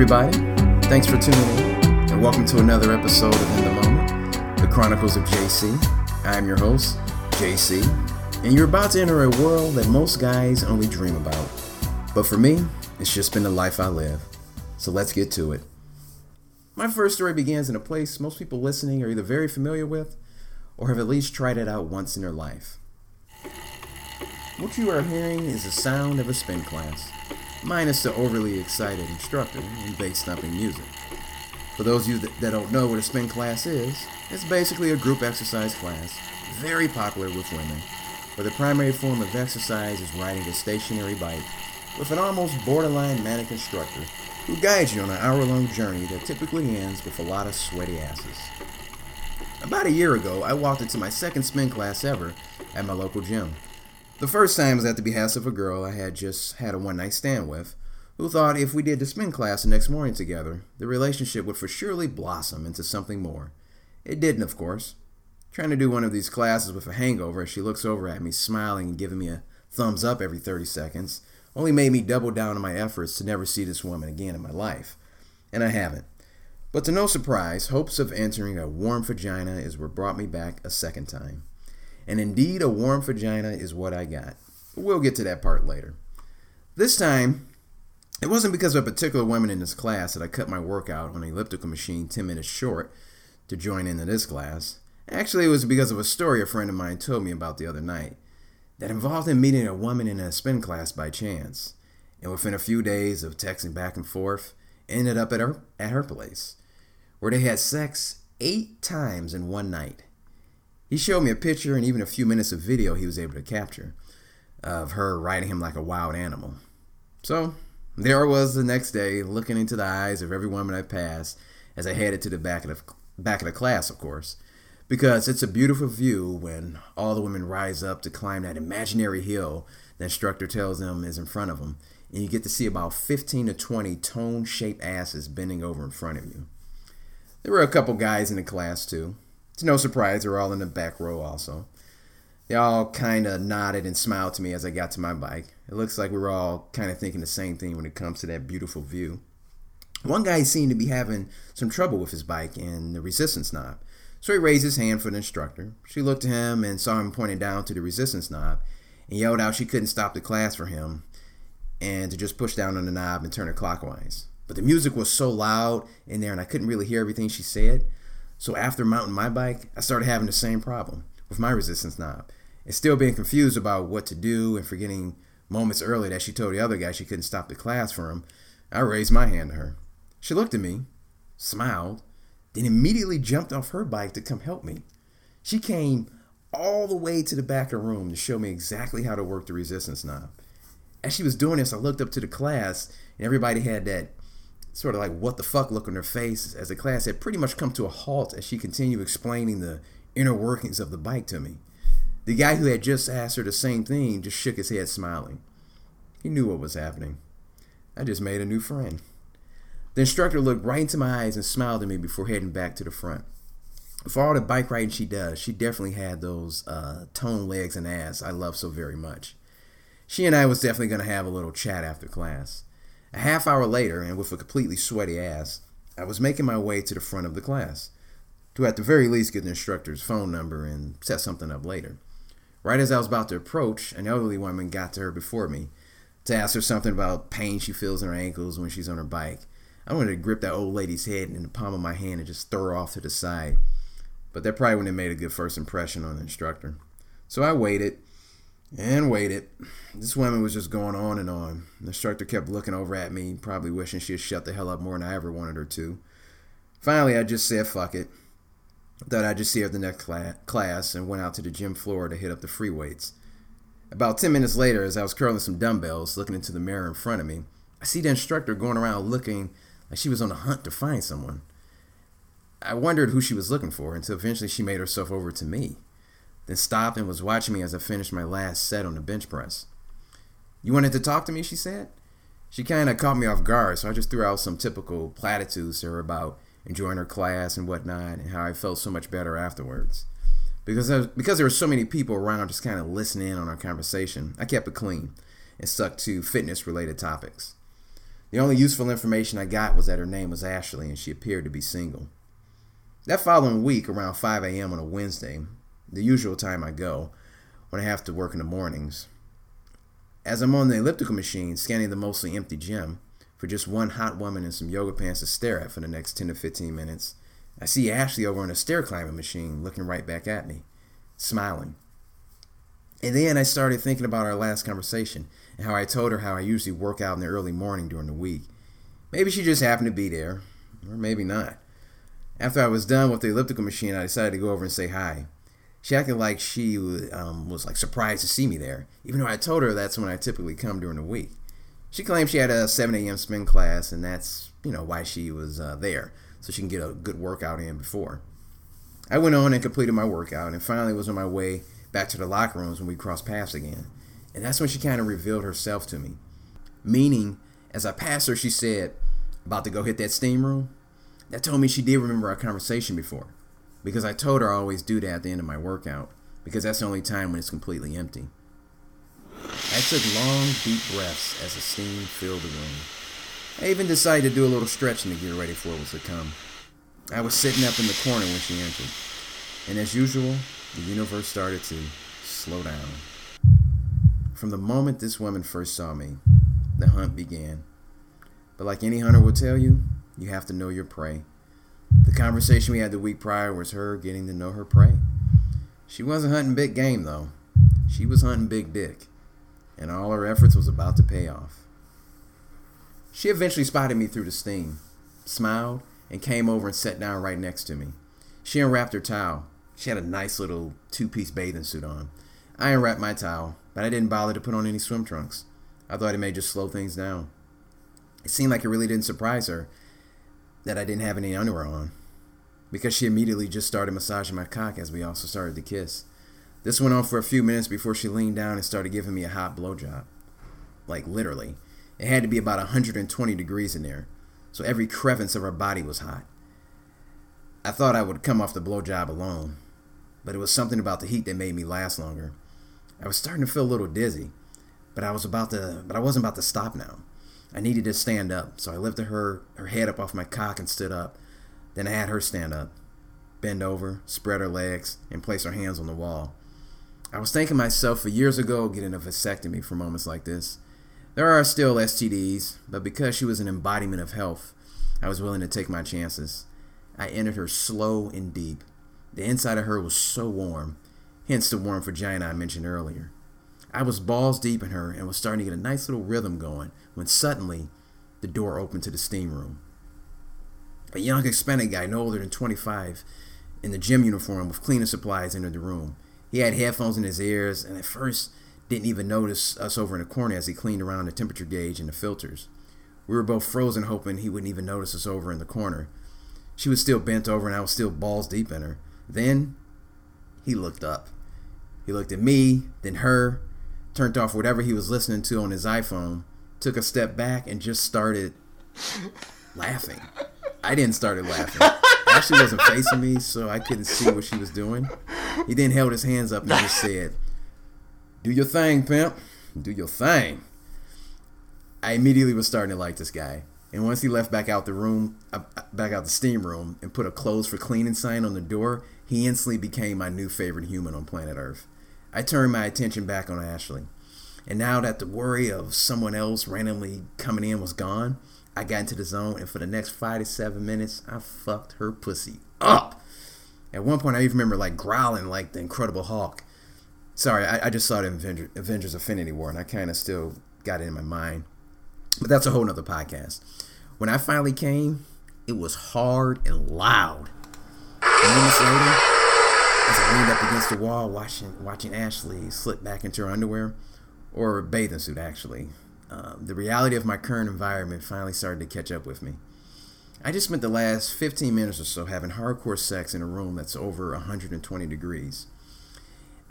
Everybody. Thanks for tuning in, and welcome to another episode of In the Moment, the Chronicles of JC. I'm your host, JC, and you're about to enter a world that most guys only dream about. But for me, it's just been the life I live. So let's get to it. My first story begins in a place most people listening are either very familiar with or have at least tried it out once in their life. What you are hearing is the sound of a spin class minus the overly excited instructor and bass thumping music. For those of you that, that don't know what a spin class is, it's basically a group exercise class, very popular with women, where the primary form of exercise is riding a stationary bike with an almost borderline manic instructor who guides you on an hour-long journey that typically ends with a lot of sweaty asses. About a year ago, I walked into my second spin class ever at my local gym. The first time was at the behest of a girl I had just had a one night stand with, who thought if we did the spin class the next morning together, the relationship would for surely blossom into something more. It didn't, of course. Trying to do one of these classes with a hangover as she looks over at me, smiling and giving me a thumbs up every 30 seconds, only made me double down on my efforts to never see this woman again in my life. And I haven't. But to no surprise, hopes of entering a warm vagina is what brought me back a second time. And indeed, a warm vagina is what I got. We'll get to that part later. This time, it wasn't because of a particular woman in this class that I cut my workout on an elliptical machine 10 minutes short to join into this class. Actually, it was because of a story a friend of mine told me about the other night that involved him meeting a woman in a spin class by chance. And within a few days of texting back and forth, ended up at her at her place, where they had sex eight times in one night. He showed me a picture and even a few minutes of video he was able to capture of her riding him like a wild animal. So there I was the next day, looking into the eyes of every woman I passed as I headed to the back of the back of the class, of course, because it's a beautiful view when all the women rise up to climb that imaginary hill the instructor tells them is in front of them, and you get to see about 15 to 20 tone-shaped asses bending over in front of you. There were a couple guys in the class too. It's no surprise they're all in the back row also. They all kind of nodded and smiled to me as I got to my bike. It looks like we were all kind of thinking the same thing when it comes to that beautiful view. One guy seemed to be having some trouble with his bike and the resistance knob. So he raised his hand for the instructor. She looked at him and saw him pointing down to the resistance knob and yelled out she couldn't stop the class for him and to just push down on the knob and turn it clockwise. But the music was so loud in there and I couldn't really hear everything she said. So after mounting my bike, I started having the same problem with my resistance knob and still being confused about what to do and forgetting moments earlier that she told the other guy she couldn't stop the class for him. I raised my hand to her. She looked at me, smiled, then immediately jumped off her bike to come help me. She came all the way to the back of the room to show me exactly how to work the resistance knob. As she was doing this, I looked up to the class, and everybody had that sort of like what the fuck look on her face as the class had pretty much come to a halt as she continued explaining the inner workings of the bike to me. The guy who had just asked her the same thing just shook his head smiling. He knew what was happening. I just made a new friend. The instructor looked right into my eyes and smiled at me before heading back to the front. For all the bike riding she does, she definitely had those uh, toned legs and ass I love so very much. She and I was definitely going to have a little chat after class. A half hour later, and with a completely sweaty ass, I was making my way to the front of the class to at the very least get the instructor's phone number and set something up later. Right as I was about to approach, an elderly woman got to her before me to ask her something about pain she feels in her ankles when she's on her bike. I wanted to grip that old lady's head in the palm of my hand and just throw her off to the side, but that probably wouldn't have made a good first impression on the instructor. So I waited and waited. This woman was just going on and on. The instructor kept looking over at me, probably wishing she had shut the hell up more than I ever wanted her to. Finally, I just said, fuck it. Thought I'd just see her at the next class and went out to the gym floor to hit up the free weights. About 10 minutes later, as I was curling some dumbbells, looking into the mirror in front of me, I see the instructor going around looking like she was on a hunt to find someone. I wondered who she was looking for until eventually she made herself over to me then stopped and was watching me as I finished my last set on the bench press. You wanted to talk to me, she said. She kind of caught me off guard, so I just threw out some typical platitudes to her about enjoying her class and whatnot, and how I felt so much better afterwards. Because was, because there were so many people around just kind of listening in on our conversation, I kept it clean and stuck to fitness related topics. The only useful information I got was that her name was Ashley and she appeared to be single. That following week, around 5 a.m. on a Wednesday, the usual time I go, when I have to work in the mornings, as I'm on the elliptical machine scanning the mostly empty gym for just one hot woman in some yoga pants to stare at for the next 10 to 15 minutes, I see Ashley over on a stair climbing machine looking right back at me, smiling. And then I started thinking about our last conversation and how I told her how I usually work out in the early morning during the week. Maybe she just happened to be there, or maybe not. After I was done with the elliptical machine, I decided to go over and say hi. She acted like she um, was like surprised to see me there, even though I told her that's when I typically come during the week. She claimed she had a 7 a.m. spin class, and that's you know why she was uh, there, so she can get a good workout in before. I went on and completed my workout, and finally was on my way back to the locker rooms when we crossed paths again. And that's when she kind of revealed herself to me. Meaning, as I passed her, she said, About to go hit that steam room? That told me she did remember our conversation before because I told her I always do that at the end of my workout because that's the only time when it's completely empty. I took long, deep breaths as the steam filled the room. I even decided to do a little stretching to get ready for what was to come. I was sitting up in the corner when she entered, and as usual, the universe started to slow down. From the moment this woman first saw me, the hunt began. But like any hunter will tell you, you have to know your prey. The conversation we had the week prior was her getting to know her prey. She wasn't hunting big game, though. She was hunting big dick. And all her efforts was about to pay off. She eventually spotted me through the steam, smiled, and came over and sat down right next to me. She unwrapped her towel. She had a nice little two piece bathing suit on. I unwrapped my towel, but I didn't bother to put on any swim trunks. I thought it may just slow things down. It seemed like it really didn't surprise her that I didn't have any underwear on because she immediately just started massaging my cock as we also started to kiss. This went on for a few minutes before she leaned down and started giving me a hot blowjob. Like literally. It had to be about 120 degrees in there, so every crevice of her body was hot. I thought I would come off the blowjob alone, but it was something about the heat that made me last longer. I was starting to feel a little dizzy, but I was about to but I wasn't about to stop now. I needed to stand up, so I lifted her her head up off my cock and stood up. Then I had her stand up, bend over, spread her legs, and place her hands on the wall. I was thanking myself for years ago getting a vasectomy for moments like this. There are still STDs, but because she was an embodiment of health, I was willing to take my chances. I entered her slow and deep. The inside of her was so warm, hence the warm vagina I mentioned earlier. I was balls deep in her and was starting to get a nice little rhythm going when suddenly the door opened to the steam room. A young Hispanic guy, no older than 25, in the gym uniform with cleaning supplies entered the room. He had headphones in his ears and at first didn't even notice us over in the corner as he cleaned around the temperature gauge and the filters. We were both frozen, hoping he wouldn't even notice us over in the corner. She was still bent over and I was still balls deep in her. Then he looked up. He looked at me, then her, turned off whatever he was listening to on his iPhone, took a step back, and just started laughing. I didn't start laughing. Ashley wasn't facing me, so I couldn't see what she was doing. He then held his hands up and just said, Do your thing, pimp. Do your thing. I immediately was starting to like this guy. And once he left back out the room, uh, back out the steam room, and put a clothes for cleaning sign on the door, he instantly became my new favorite human on planet Earth. I turned my attention back on Ashley. And now that the worry of someone else randomly coming in was gone, I got into the zone, and for the next five to seven minutes, I fucked her pussy up. At one point, I even remember like growling like the Incredible Hulk. Sorry, I, I just saw the Avenger, Avengers Infinity War, and I kind of still got it in my mind. But that's a whole nother podcast. When I finally came, it was hard and loud. Moments later, as I leaned up against the wall, watching watching Ashley slip back into her underwear, or bathing suit, actually, um, the reality of my current environment finally started to catch up with me. I just spent the last 15 minutes or so having hardcore sex in a room that's over 120 degrees.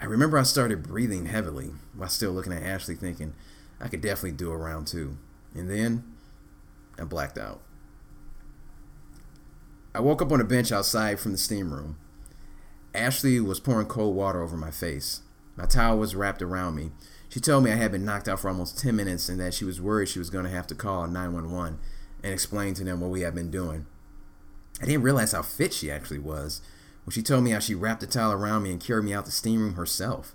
I remember I started breathing heavily while still looking at Ashley, thinking I could definitely do a round two. And then I blacked out. I woke up on a bench outside from the steam room. Ashley was pouring cold water over my face. My towel was wrapped around me. She told me I had been knocked out for almost 10 minutes and that she was worried she was going to have to call 911 and explain to them what we had been doing. I didn't realize how fit she actually was when she told me how she wrapped a towel around me and carried me out the steam room herself.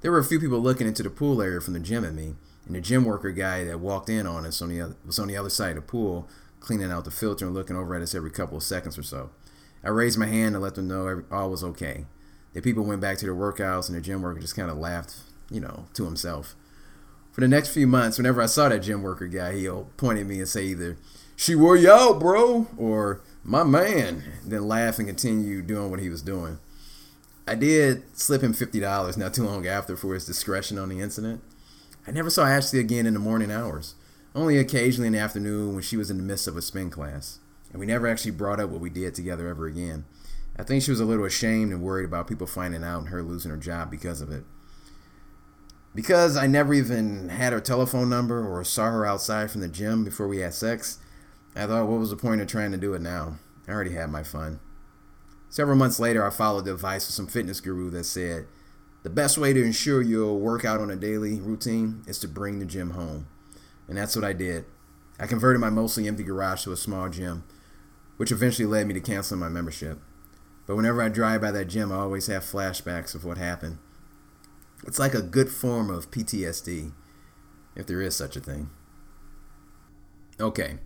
There were a few people looking into the pool area from the gym at me, and the gym worker guy that walked in on us on the other, was on the other side of the pool, cleaning out the filter and looking over at us every couple of seconds or so. I raised my hand to let them know all was okay. The people went back to their workouts, and the gym worker just kind of laughed, you know, to himself. For the next few months, whenever I saw that gym worker guy, he'll point at me and say either, She wore you out, bro, or My man, then laugh and continue doing what he was doing. I did slip him $50 not too long after for his discretion on the incident. I never saw Ashley again in the morning hours, only occasionally in the afternoon when she was in the midst of a spin class. And we never actually brought up what we did together ever again. I think she was a little ashamed and worried about people finding out and her losing her job because of it. Because I never even had her telephone number or saw her outside from the gym before we had sex, I thought, what was the point of trying to do it now? I already had my fun. Several months later, I followed the advice of some fitness guru that said, the best way to ensure you'll work out on a daily routine is to bring the gym home. And that's what I did. I converted my mostly empty garage to a small gym, which eventually led me to canceling my membership. But whenever I drive by that gym, I always have flashbacks of what happened. It's like a good form of PTSD, if there is such a thing. Okay,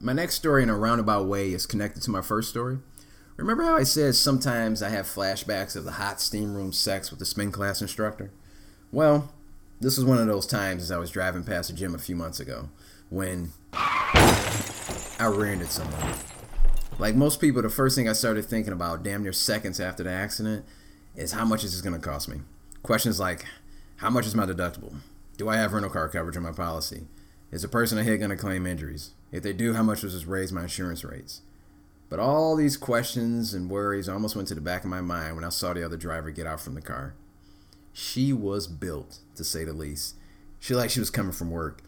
my next story in a roundabout way is connected to my first story. Remember how I said sometimes I have flashbacks of the hot steam room sex with the spin class instructor? Well, this was one of those times as I was driving past the gym a few months ago when I rear-ended someone. Like most people, the first thing I started thinking about damn near seconds after the accident is how much is this going to cost me? Questions like, how much is my deductible? Do I have rental car coverage on my policy? Is the person I hit going to claim injuries? If they do, how much does this raise my insurance rates? But all these questions and worries almost went to the back of my mind when I saw the other driver get out from the car. She was built, to say the least. She like she was coming from work.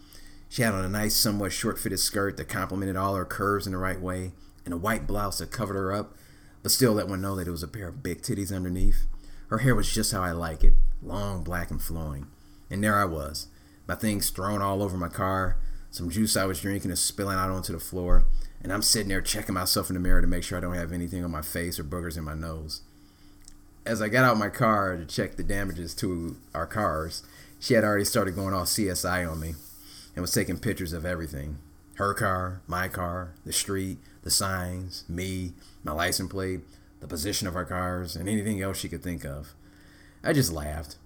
She had on a nice, somewhat short-fitted skirt that complemented all her curves in the right way, and a white blouse that covered her up, but still let one know that it was a pair of big titties underneath. Her hair was just how I like it, long, black, and flowing. And there I was, my things thrown all over my car, some juice I was drinking is spilling out onto the floor, and I'm sitting there checking myself in the mirror to make sure I don't have anything on my face or boogers in my nose. As I got out of my car to check the damages to our cars, she had already started going all CSI on me and was taking pictures of everything her car, my car, the street, the signs, me, my license plate, the position of our cars, and anything else she could think of. I just laughed.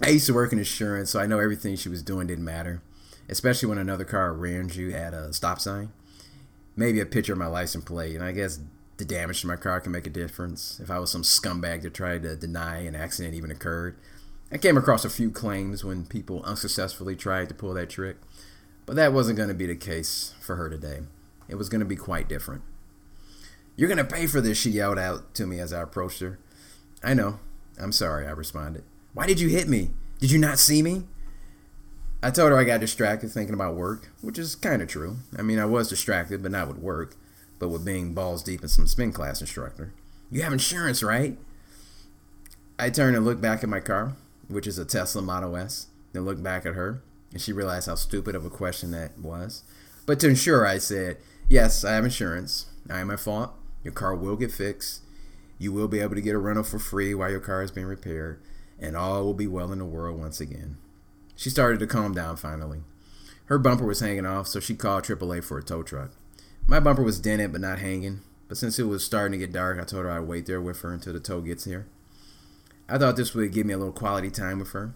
I used to work in insurance, so I know everything she was doing didn't matter, especially when another car ran you at a stop sign maybe a picture of my license plate, and I guess the damage to my car can make a difference. If I was some scumbag that tried to deny an accident even occurred, I came across a few claims when people unsuccessfully tried to pull that trick, but that wasn't going to be the case for her today. It was going to be quite different. You're going to pay for this, she yelled out to me as I approached her. I know. I'm sorry, I responded. Why did you hit me? Did you not see me? I told her I got distracted thinking about work, which is kind of true. I mean, I was distracted, but not with work, but with being balls deep in some spin class instructor. You have insurance, right? I turned and looked back at my car, which is a Tesla Model S, then looked back at her, and she realized how stupid of a question that was. But to ensure, I said, Yes, I have insurance. I am at fault. Your car will get fixed. You will be able to get a rental for free while your car is being repaired, and all will be well in the world once again. She started to calm down finally. Her bumper was hanging off, so she called AAA for a tow truck. My bumper was dented but not hanging, but since it was starting to get dark, I told her I'd wait there with her until the tow gets here. I thought this would give me a little quality time with her,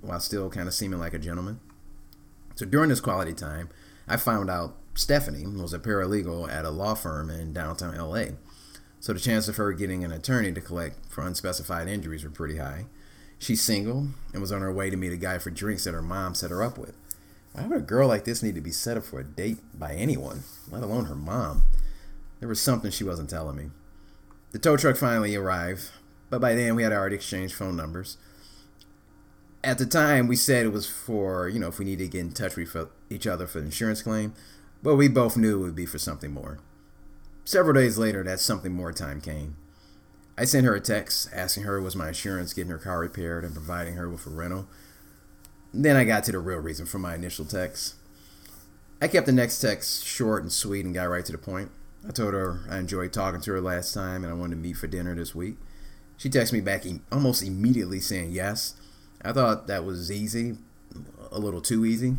while still kind of seeming like a gentleman. So during this quality time, I found out Stephanie was a paralegal at a law firm in downtown LA. So the chance of her getting an attorney to collect for unspecified injuries were pretty high. She's single and was on her way to meet a guy for drinks that her mom set her up with. Why would a girl like this need to be set up for a date by anyone, let alone her mom? There was something she wasn't telling me. The tow truck finally arrived, but by then we had already exchanged phone numbers. At the time, we said it was for, you know, if we needed to get in touch with each other for the insurance claim, but we both knew it would be for something more. Several days later, that something more time came. I sent her a text asking her was my insurance getting her car repaired and providing her with a rental. Then I got to the real reason for my initial text. I kept the next text short and sweet and got right to the point. I told her I enjoyed talking to her last time and I wanted to meet for dinner this week. She texted me back almost immediately saying yes. I thought that was easy, a little too easy.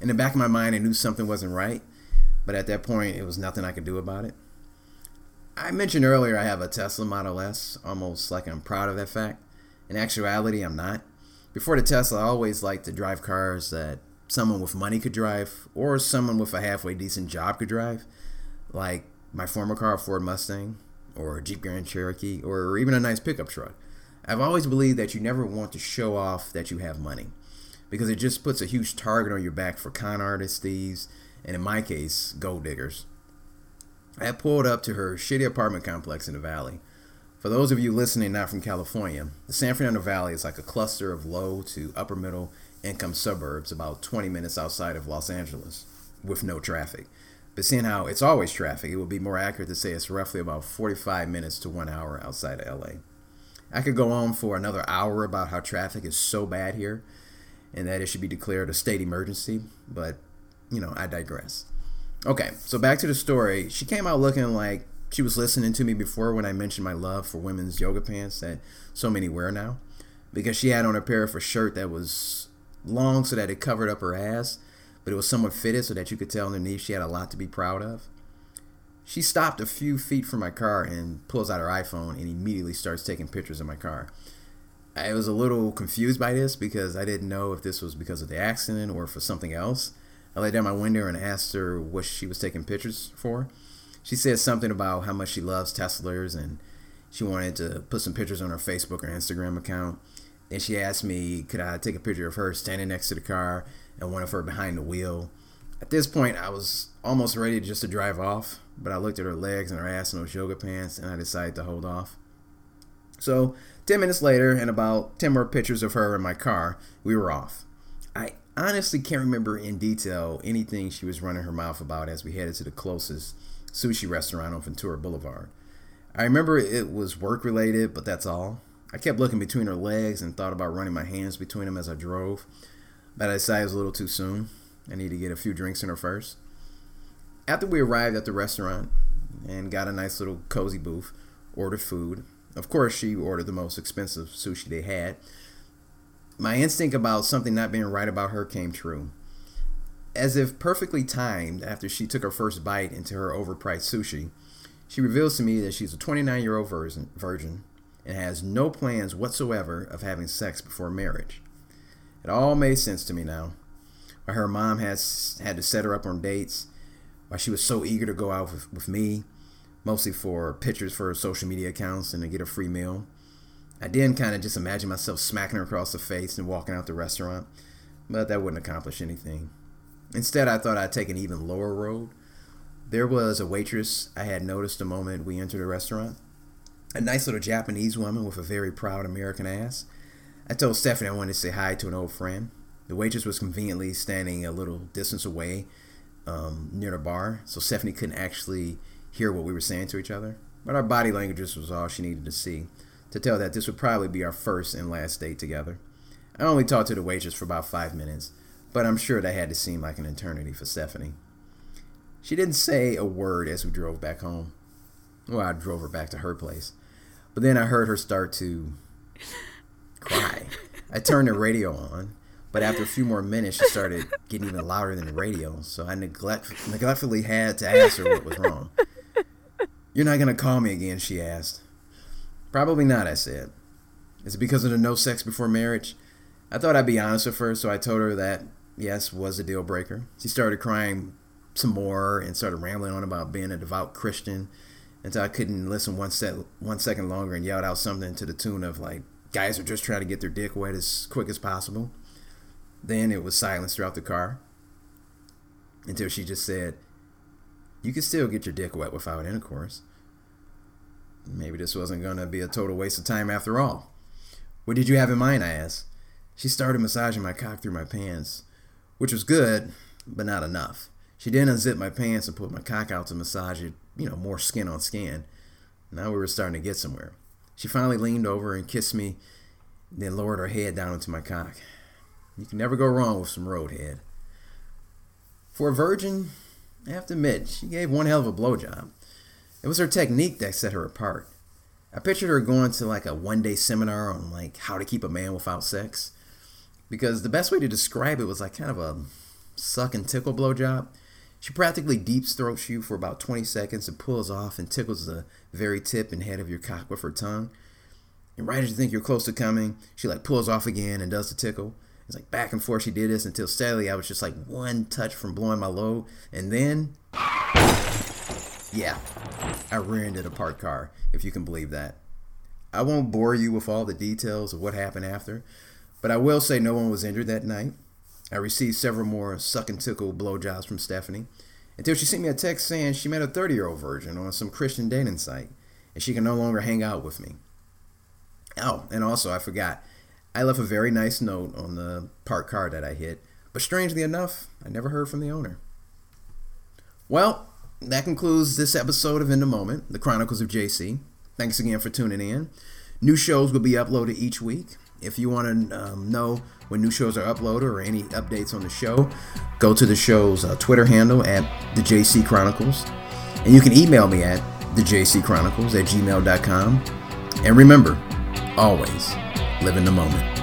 In the back of my mind, I knew something wasn't right, but at that point, it was nothing I could do about it. I mentioned earlier I have a Tesla Model S, almost like I'm proud of that fact. In actuality, I'm not. Before the Tesla, I always liked to drive cars that someone with money could drive or someone with a halfway decent job could drive, like my former car, Ford Mustang, or Jeep Grand Cherokee, or even a nice pickup truck. I've always believed that you never want to show off that you have money because it just puts a huge target on your back for con artists, thieves, and in my case, gold diggers. I had pulled up to her shitty apartment complex in the valley. For those of you listening not from California, the San Fernando Valley is like a cluster of low to upper middle income suburbs about 20 minutes outside of Los Angeles with no traffic. But seeing how it's always traffic, it would be more accurate to say it's roughly about 45 minutes to one hour outside of LA. I could go on for another hour about how traffic is so bad here and that it should be declared a state emergency, but, you know, I digress. Okay, so back to the story. She came out looking like she was listening to me before when I mentioned my love for women's yoga pants that so many wear now, because she had on a pair of a shirt that was long so that it covered up her ass, but it was somewhat fitted so that you could tell underneath she had a lot to be proud of. She stopped a few feet from my car and pulls out her iPhone and immediately starts taking pictures of my car. I was a little confused by this because I didn't know if this was because of the accident or for something else. I laid down my window and asked her what she was taking pictures for. She said something about how much she loves Teslas and she wanted to put some pictures on her Facebook or Instagram account. Then she asked me, could I take a picture of her standing next to the car and one of her behind the wheel. At this point, I was almost ready just to drive off, but I looked at her legs and her ass in those yoga pants, and I decided to hold off. So, 10 minutes later, and about 10 more pictures of her in my car, we were off. Honestly can't remember in detail anything she was running her mouth about as we headed to the closest sushi restaurant on Ventura Boulevard. I remember it was work related, but that's all. I kept looking between her legs and thought about running my hands between them as I drove, but I decided it was a little too soon. I need to get a few drinks in her first. After we arrived at the restaurant and got a nice little cozy booth, ordered food. Of course, she ordered the most expensive sushi they had. My instinct about something not being right about her came true. As if perfectly timed after she took her first bite into her overpriced sushi, she reveals to me that she's a 29 year old virgin and has no plans whatsoever of having sex before marriage. It all made sense to me now. Why her mom has had to set her up on dates, why she was so eager to go out with, with me, mostly for pictures for her social media accounts and to get a free meal. I did kind of just imagine myself smacking her across the face and walking out the restaurant, but that wouldn't accomplish anything. Instead, I thought I'd take an even lower road. There was a waitress I had noticed the moment we entered the restaurant a nice little Japanese woman with a very proud American ass. I told Stephanie I wanted to say hi to an old friend. The waitress was conveniently standing a little distance away um, near the bar, so Stephanie couldn't actually hear what we were saying to each other. But our body languages was all she needed to see to tell that this would probably be our first and last date together. I only talked to the waitress for about five minutes, but I'm sure that had to seem like an eternity for Stephanie. She didn't say a word as we drove back home. Well, I drove her back to her place. But then I heard her start to cry. I turned the radio on, but after a few more minutes, she started getting even louder than the radio. So I neglect, neglectfully had to ask her what was wrong. You're not going to call me again, she asked. Probably not, I said. Is it because of the no sex before marriage? I thought I'd be honest with her, so I told her that, yes, was a deal breaker. She started crying some more and started rambling on about being a devout Christian until I couldn't listen one set one second longer and yelled out something to the tune of like guys are just trying to get their dick wet as quick as possible. Then it was silence throughout the car until she just said, "You can still get your dick wet without intercourse." Maybe this wasn't going to be a total waste of time after all. What did you have in mind? I asked. She started massaging my cock through my pants, which was good, but not enough. She then unzipped my pants and put my cock out to massage it you know, more skin on skin. Now we were starting to get somewhere. She finally leaned over and kissed me, then lowered her head down into my cock. You can never go wrong with some roadhead. For a virgin, I have to admit, she gave one hell of a blowjob. It was her technique that set her apart. I pictured her going to like a one day seminar on like how to keep a man without sex. Because the best way to describe it was like kind of a suck and tickle blowjob. She practically deep throats you for about 20 seconds and pulls off and tickles the very tip and head of your cock with her tongue. And right as you think you're close to coming, she like pulls off again and does the tickle. It's like back and forth she did this until steadily I was just like one touch from blowing my load. And then, yeah, I rear-ended a parked car, if you can believe that. I won't bore you with all the details of what happened after, but I will say no one was injured that night. I received several more suck and tickle blowjobs from Stephanie until she sent me a text saying she met a 30 year old virgin on some Christian dating site and she can no longer hang out with me. Oh, and also, I forgot. I left a very nice note on the parked car that I hit, but strangely enough, I never heard from the owner. Well, that concludes this episode of In the Moment, the Chronicles of JC. Thanks again for tuning in. New shows will be uploaded each week. If you want to um, know when new shows are uploaded or any updates on the show, go to the show's uh, Twitter handle at the JC Chronicles. And you can email me at thejcchronicles at gmail.com. And remember, always live in the moment.